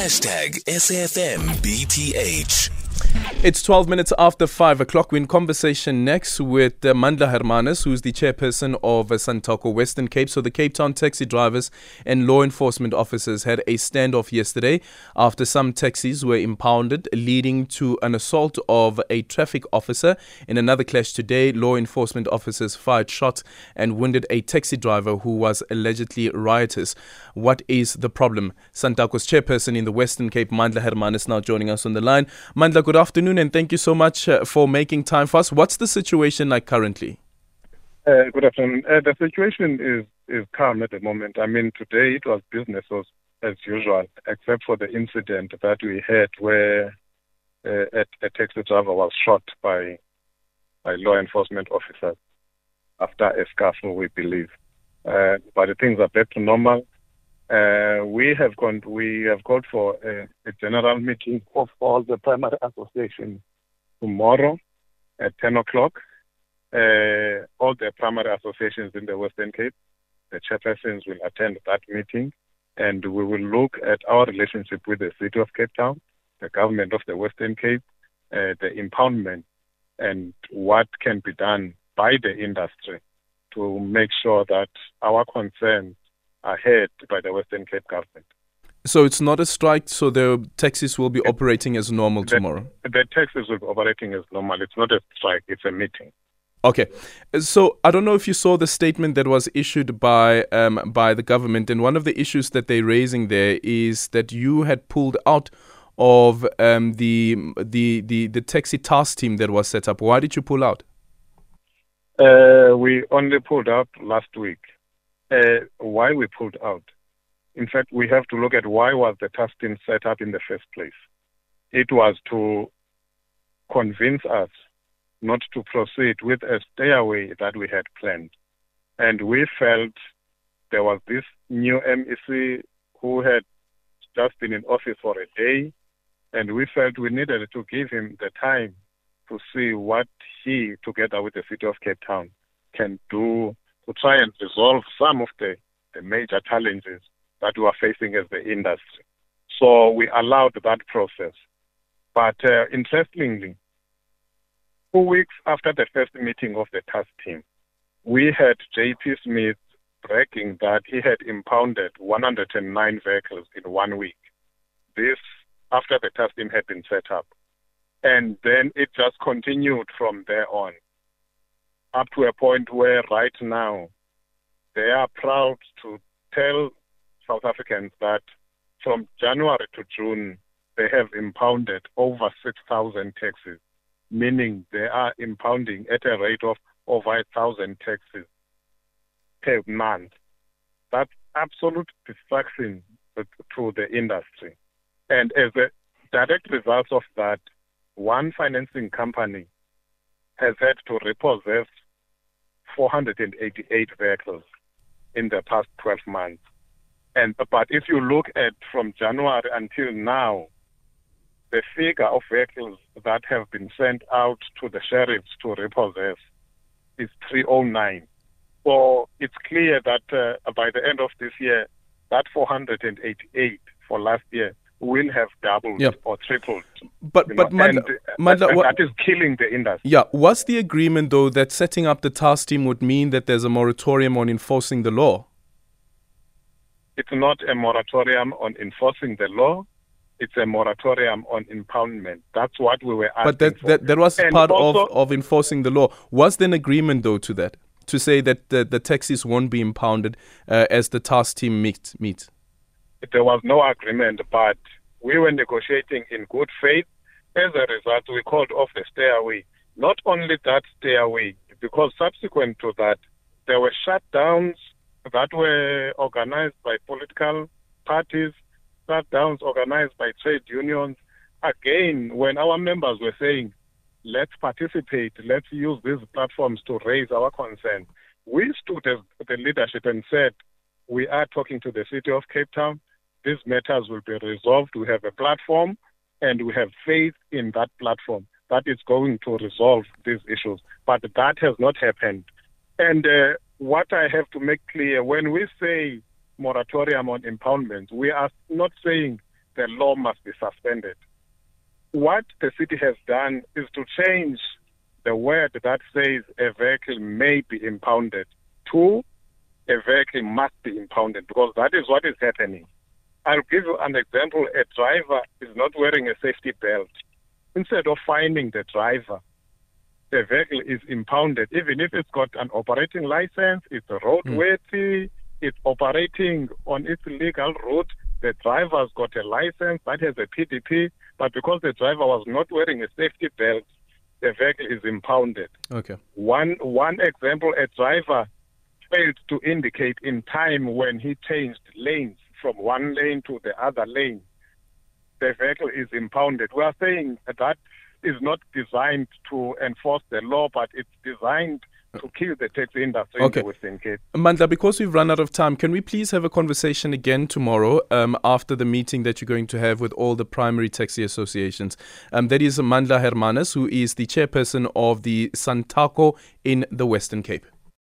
Hashtag SAFMBTH. It's 12 minutes after 5 o'clock. We're in conversation next with uh, Mandla Hermanus, who's the chairperson of uh, Western Cape. So, the Cape Town taxi drivers and law enforcement officers had a standoff yesterday after some taxis were impounded, leading to an assault of a traffic officer. In another clash today, law enforcement officers fired shots and wounded a taxi driver who was allegedly riotous. What is the problem? Santaco's chairperson in the Western Cape, Mandla Hermanus, now joining us on the line. Mandla, good afternoon and thank you so much uh, for making time for us. What's the situation like currently? Uh, good afternoon. Uh, the situation is, is calm at the moment. I mean, today it was business as, usual, except for the incident that we had where uh, a, a taxi driver was shot by by law enforcement officers after a scuffle, we believe. Uh, but the things are back to normal. Uh, we have gone. We have called for a, a, general meeting of all the primary associations tomorrow at 10 o'clock. Uh, all the primary associations in the Western Cape, the chairpersons will attend that meeting, and we will look at our relationship with the city of Cape Town, the government of the Western Cape, uh, the impoundment, and what can be done by the industry to make sure that our concerns ahead by the Western Cape government. So it's not a strike, so the taxis will be operating as normal the, tomorrow? The taxis will be operating as normal. It's not a strike, it's a meeting. Okay, so I don't know if you saw the statement that was issued by um, by the government, and one of the issues that they're raising there is that you had pulled out of um, the, the the the taxi task team that was set up. Why did you pull out? Uh, we only pulled up last week uh, why we pulled out. In fact, we have to look at why was the task team set up in the first place. It was to convince us not to proceed with a stay-away that we had planned. And we felt there was this new MEC who had just been in office for a day, and we felt we needed to give him the time to see what he, together with the city of Cape Town, can do to try and resolve some of the, the major challenges that we are facing as the industry. So we allowed that process. But uh, interestingly, two weeks after the first meeting of the task team, we had JP Smith bragging that he had impounded 109 vehicles in one week. This after the task team had been set up. And then it just continued from there on up to a point where right now they are proud to tell South Africans that from January to June they have impounded over 6,000 taxis, meaning they are impounding at a rate of over 1,000 taxis per month. That's absolute destruction to the industry. And as a direct result of that, one financing company has had to repossess 488 vehicles in the past 12 months. And but if you look at from January until now, the figure of vehicles that have been sent out to the sheriffs to repossess is 309. So it's clear that uh, by the end of this year, that 488 for last year will have doubled or tripled. But but Mandla, and, Mandla, and, and that is killing the industry. Yeah, was the agreement though that setting up the task team would mean that there's a moratorium on enforcing the law? It's not a moratorium on enforcing the law. It's a moratorium on impoundment. That's what we were asking But that, for. that, that was and part also, of, of enforcing the law. Was there an agreement though to that? To say that the, the taxis won't be impounded uh, as the task team meet, meet? there was no agreement, but we were negotiating in good faith. As a result, we called off the stay-away. Not only that stay-away, because subsequent to that, there were shutdowns that were organized by political parties, shutdowns organized by trade unions. Again, when our members were saying, let's participate, let's use these platforms to raise our concern, we stood as the leadership and said, we are talking to the city of Cape Town these matters will be resolved. We have a platform and we have faith in that platform that is going to resolve these issues. But that has not happened. And uh, what I have to make clear when we say moratorium on impoundment, we are not saying the law must be suspended. What the city has done is to change the word that says a vehicle may be impounded to a vehicle must be impounded because that is what is happening. I'll give you an example. A driver is not wearing a safety belt. Instead of finding the driver, the vehicle is impounded, even if it's got an operating license, it's roadworthy, mm. it's operating on its legal route. The driver's got a license that has a PDP, but because the driver was not wearing a safety belt, the vehicle is impounded. Okay. One one example: a driver failed to indicate in time when he changed lanes from one lane to the other lane. The vehicle is impounded. We are saying that is not designed to enforce the law, but it's designed to kill the taxi industry okay. in the Western Cape. Mandla, because we've run out of time, can we please have a conversation again tomorrow um, after the meeting that you're going to have with all the primary taxi associations? Um, that is Mandla Hermanus, who is the chairperson of the Santaco in the Western Cape.